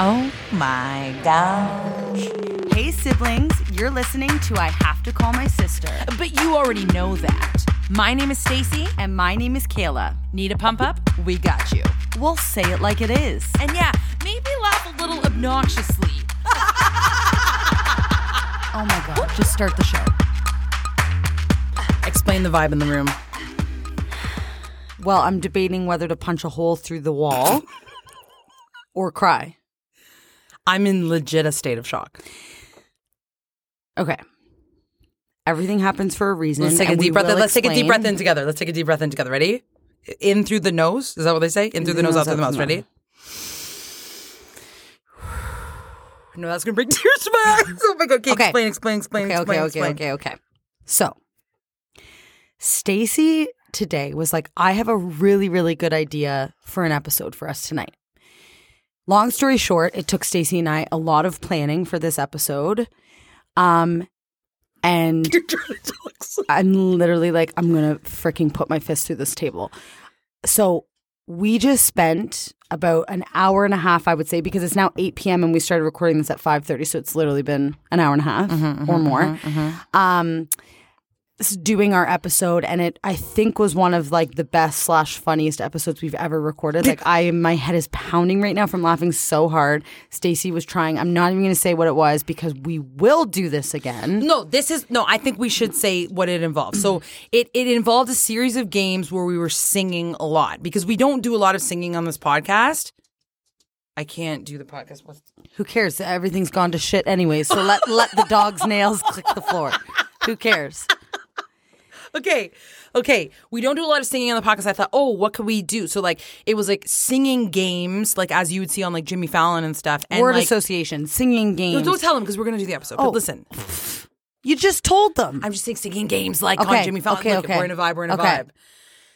Oh my gosh. Hey, siblings, you're listening to I Have to Call My Sister. But you already know that. My name is Stacy. And my name is Kayla. Need a pump up? We got you. We'll say it like it is. And yeah, maybe laugh a little obnoxiously. oh my god, just start the show. Explain the vibe in the room. Well, I'm debating whether to punch a hole through the wall or cry. I'm in legit a state of shock. Okay. Everything happens for a reason. Let's take a deep breath. In. Let's take a deep breath in together. Let's take a deep breath in together. Ready? In through the nose. Is that what they say? In through the nose, out through the mouth. Ready? No, that's gonna bring tears to my eyes. Oh my god! Okay, Okay. explain, explain, explain, Okay, explain, okay, explain. okay, okay, okay. So, Stacy today was like, I have a really, really good idea for an episode for us tonight. Long story short, it took Stacy and I a lot of planning for this episode. Um, and You're trying to talk so- I'm literally like, I'm gonna freaking put my fist through this table. So we just spent about an hour and a half, I would say, because it's now 8 p.m. and we started recording this at 5:30, so it's literally been an hour and a half Mm-hmm, or more. Um, s- doing our episode, and it I think was one of like the best slash funniest episodes we've ever recorded. Like I, my head is pounding right now from laughing so hard. Stacy was trying. I'm not even going to say what it was because we will do this again. No, this is no. I think we should say what it involves. So it it involved a series of games where we were singing a lot because we don't do a lot of singing on this podcast. I can't do the podcast. What's Who cares? Everything's gone to shit anyway. So let let the dog's nails click the floor. Who cares? Okay okay we don't do a lot of singing on the podcast i thought oh what could we do so like it was like singing games like as you would see on like jimmy fallon and stuff and Word like, association, singing no, games. don't tell them because we're gonna do the episode Oh. but listen you just told them. i'm just saying singing games like on jimmy fallon okay, Look, okay. we're in a vibe we're in a Okay. vibe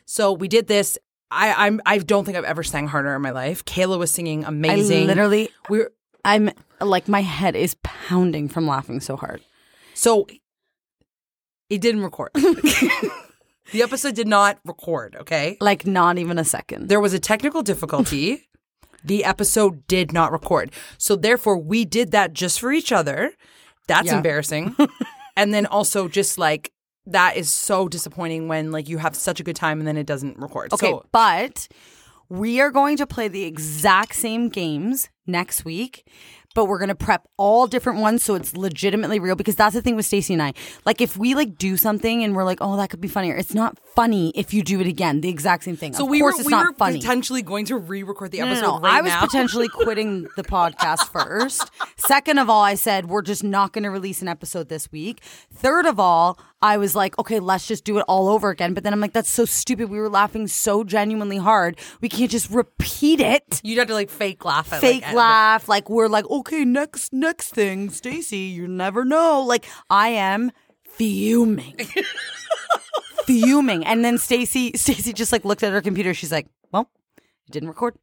so we did this I, I'm. I don't think I've ever sang harder in my life. Kayla was singing I amazing. literally, we're I'm like my head is pounding from laughing so hard. so it didn't record. the episode did not record. Okay, Like not even a second. there was a technical difficulty. the episode did not record. So therefore we did that just for each other. That's Yeah. embarrassing. and then also just like that is so disappointing when like you have such a good time and then it doesn't record. Okay, So but we are going to play the exact same games next week, but we're going to prep all different ones so it's legitimately real because that's the thing with Stacey and I. Like if we like do something and we're like, "Oh, that could be funnier." It's not funny if you do it again. The exact same thing. so of we were we not were funny. potentially going to re-record the No, no, episode no. right I was now. potentially quitting the podcast first. Second of all, I said we're just not going to release an episode this week. Third of all, I was like, okay, let's just do it all over again. But then I'm like, that's so stupid. We were laughing so genuinely hard. We can't just repeat it. You'd have to like fake laugh at Fake like, laugh, like we're like, okay, next next thing, Stacy, you never know. Like I am fuming, fuming, and then Stacy, Stacy just like looked at her computer. She's like, well, it didn't record,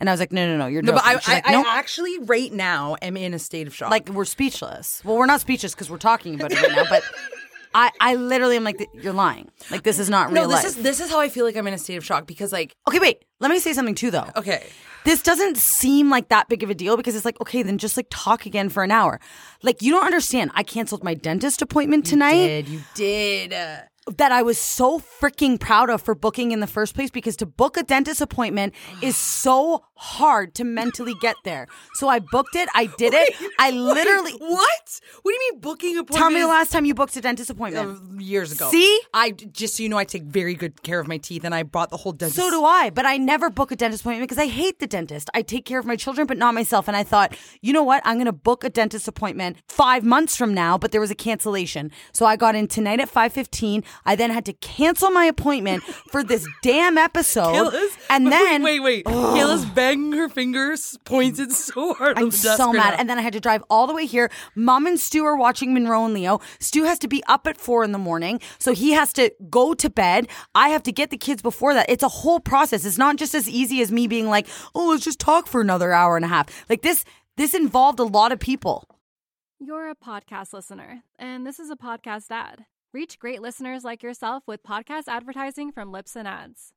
and I was like, no, no, no, you're No, but joking. I, I, like, I "Nope." actually right now am in a state of shock. like we're speechless. Well, we're not speechless because we're talking about it right now, but I, I literally am like, you're lying. Like this is not real no, this life. is this is how I feel like I'm in a state of shock because like okay, wait. Let me say something too, though. okay. This doesn't seem like that big of a deal because it's like, okay, then just like talk again for an hour. Like you don't understand. I canceled my dentist appointment tonight Did you did? Uh, that I was so freaking proud of for booking in the first place because to book a dentist appointment is so hard to mentally get there. So I booked it. I did it. I literally what? What do you mean booking appointment? Tell me the last time you booked a dentist appointment. Uh, years ago. See? I just so you know, I take very good care of my teeth, and I bought the whole dentist. So do I, but I never book a dentist appointment because I hate the dentist. I take care of my children, but not myself. And I thought, you know what? I'm going to book a dentist appointment five months from now, but there was a cancellation. So I got in tonight at 5.15. I then had to cancel my appointment for this damn episode. Kayla's- and then... wait, wait, Kayla's banging her fingers, pointed mm. so hard. I'm so mad. now. And then I had to drive all the way here. Mom and Stu are watching Monroe and Leo. Stu has to be up at four in the morning. So he has to go to bed. I have to get the kids before that. It's a whole process. It's not just as easy as me being like, oh, let's just talk for another hour and a half. Like this, this involved a lot of people. You're a podcast listener, and this is a podcast ad. Reach great listeners like yourself with podcast advertising from Libsyn Ads.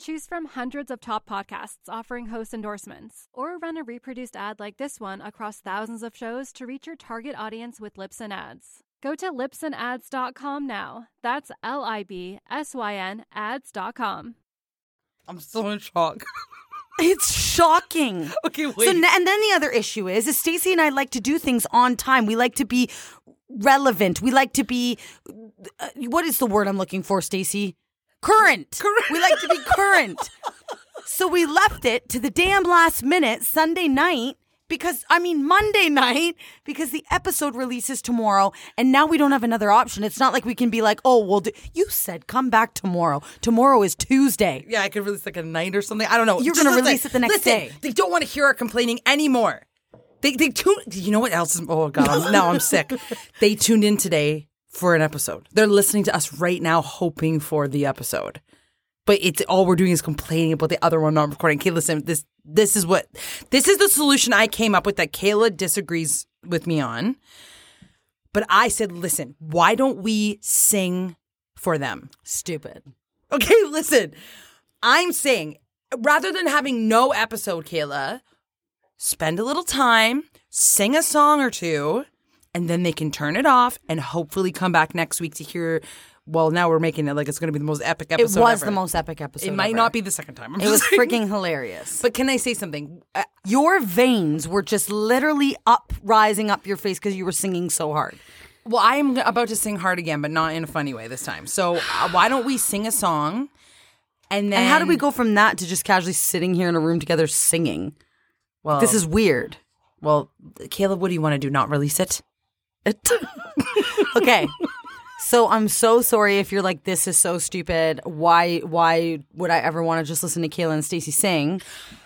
Choose from hundreds of top podcasts offering host endorsements, or run a reproduced ad like this one across thousands of shows to reach your target audience with Libsyn Ads. Go to libsynads.com now. That's L I B S Y N ads.com. I'm still in shock. It's shocking. okay, wait. So, and then the other issue is, is Stacey and I like to do things on time. We like to be relevant. We like to be, uh, what is the word I'm looking for, Stacey? Current. Current. We like to be current. so we left it to the damn last minute Sunday night because I mean Monday night because the episode releases tomorrow and now we don't have another option. It's not like we can be like, "Oh, well do- you said come back tomorrow. Tomorrow is Tuesday." yeah, I could release like a night or something. I don't know. You're gonna release it the next Listen, day. They don't want to hear our complaining anymore. They they tune. You know what else? Is, oh God, I'm, now I'm sick. They tuned in today for an episode. They're listening to us right now, hoping for the episode. But it's all we're doing is complaining about the other one not recording. Okay, listen, this this is what this is the solution I came up with that Kayla disagrees with me on. But I said, listen, why don't we sing for them? Stupid. Okay, listen. I'm saying rather than having no episode, Kayla, spend a little time, sing a song or two, and then they can turn it off and hopefully come back next week to hear. Well, now we're making it like it's going to be the most epic episode. It was ever. the most epic episode. It might ever. not be the second time. I'm It was saying. freaking hilarious. But can I say something? Uh, Your veins were just literally up, rising up your face because you were singing so hard. Well, I am about to sing hard again, but not in a funny way this time. So uh, why don't we sing a song? And then And how do we go from that to just casually sitting here in a room together singing? Well, This is weird. well, Caleb. What do you want to do? Not release it? okay. So I'm so sorry if you're like, this is so stupid. Why why would I ever want to just listen to Kayla and Stacey sing?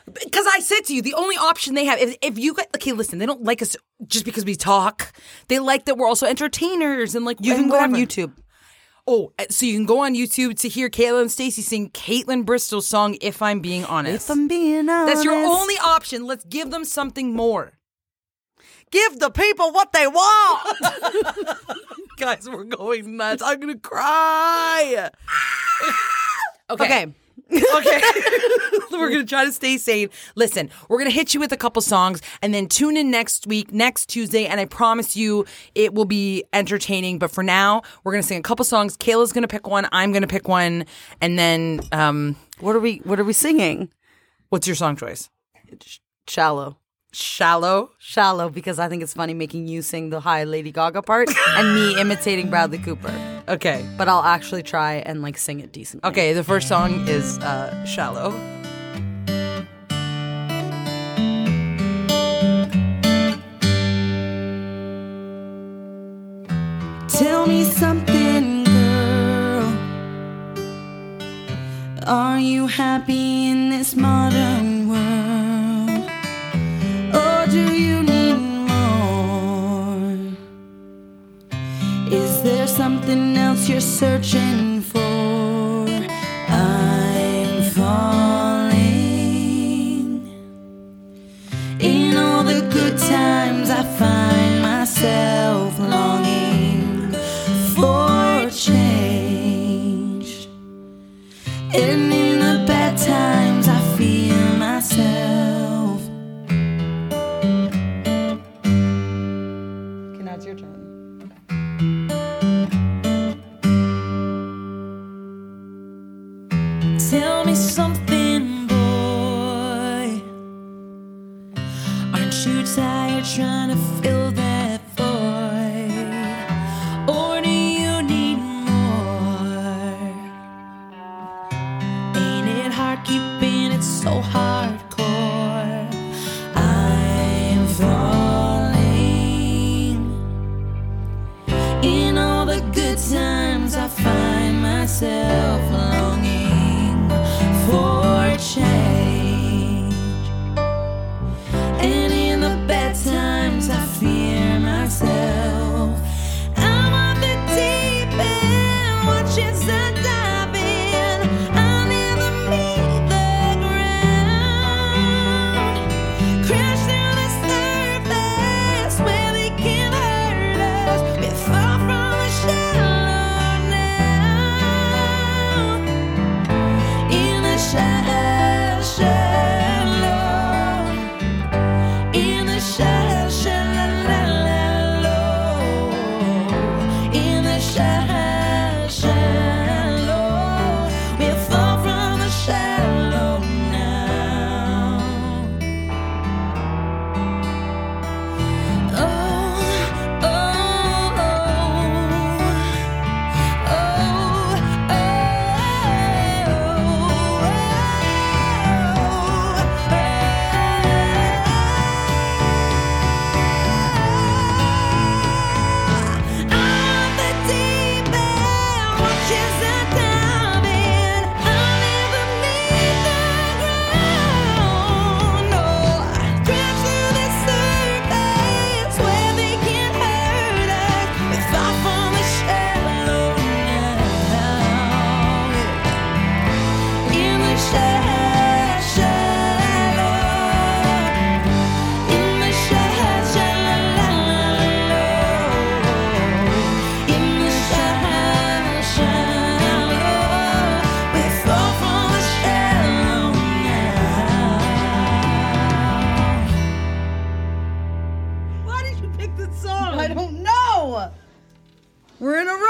Because I said to you, the only option they have, if, if you get, okay, listen, they don't like us just because we talk. They like that we're also entertainers and like You and can go on. YouTube. Oh, uh, so you can go on YouTube to hear Kayla and Stacey sing Caitlin Bristol's song "If I'm Being Honest." If I'm being honest. That's your only option. Let's give them something more. Give the people what they want. Guys, we're going nuts. I'm gonna cry. okay. Okay. we're going to try to stay sane. Listen, we're going to hit you with a couple songs and then tune in next week, next Tuesday, and I promise you it will be entertaining. But for now, we're going to sing a couple songs. Kayla's going to pick one. I'm going to pick one. And then, um, What are we what are we singing? what's your song choice? Shallow. Shallow. Shallow because I think it's funny making you sing the high Lady Gaga part and me imitating Bradley Cooper. Okay. But I'll actually try and like sing it decently. Okay, the first song is uh, Shallow. Tell me something, girl. Are you happy in this modern searching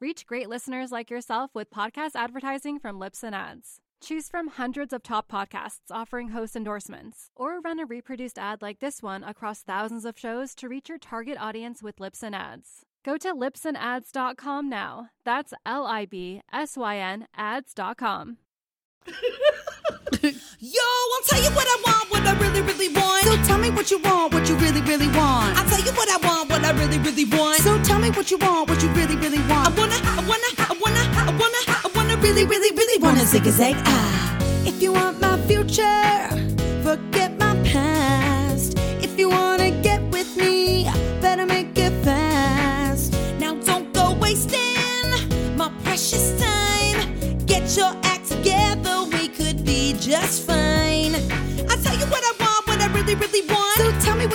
Reach great listeners like yourself with podcast advertising from Libsyn Ads. Choose from hundreds of top podcasts offering host endorsements, or run a reproduced ad like this one across thousands of shows to reach your target audience with Libsyn Ads. Go to libsynads.com now. That's L I B S Y N ads.com. Yo, I'll tell you what I want, really, really want. So tell me what you want, what you really, really want. I'll tell you what I want, what I really, really want. So tell me what you want, what you really, really want. I wanna, I wanna, I wanna, I wanna, I wanna really, really, really wanna zig a zag ah. If you want my future, forget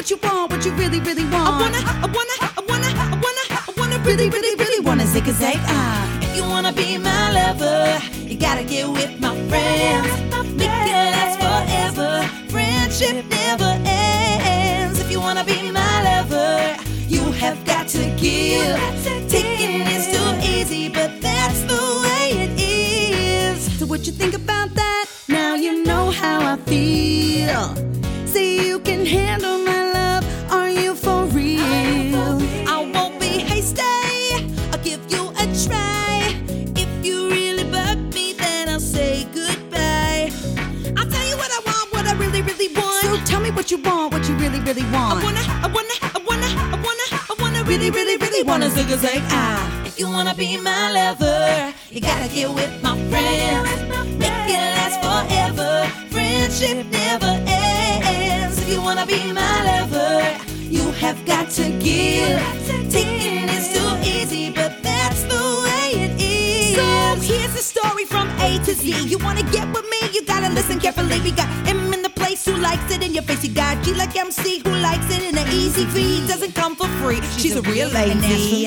what you want, what you really, really want. I wanna, I wanna, I wanna, I wanna, I wanna really, really, really wanna zig a zag ah. If you wanna be my lover, you gotta get with my friends. Make it last forever. Friendship never ends. If you wanna be my lover, you have got to give. Taking is too easy, but that's the way it is. So what you think about get what you want, what you really, really want. I wanna, I wanna, I wanna, I wanna, I wanna really, really, really wanna zigzag. Ah, if you wanna be my lover, you gotta get with my friend. Make it last forever. Friendship never ends. If you wanna be my lover, you have got to give. Taking is too easy, but that's the way here's the story from A to Z. You wanna get with me? You gotta listen carefully. We got M in the place who likes it in your face. You got G like MC who likes it in the easy V. Doesn't come for free. She's a real lady.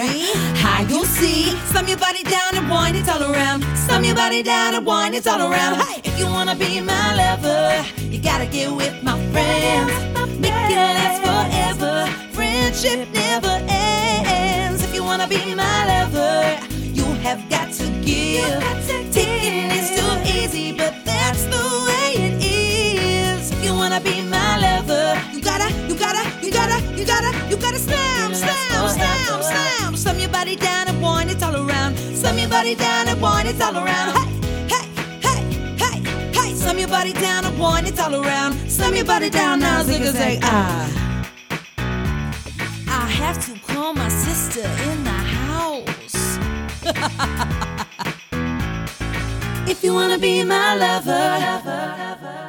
How you see? Slam your body down and wind it all around. Slam your body down and wind it all around. Hey, if you wanna be my lover, you gotta get with my friends. Make it last forever. Friendship never ends. If you wanna be my lover, have got to give. Taking is too easy, but that's the way it is. If you wanna be my lover, you gotta, you gotta, you gotta, you gotta, you gotta slam, slam, slam, slam. Slam your body down and wind it all around. Slam your body down and wind it all around. Hey, hey, hey, hey, hey. Slam your body down and wind it all around. Slam your body down now, zigga zag ah. I have to call my sister in. If you wanna be my lover.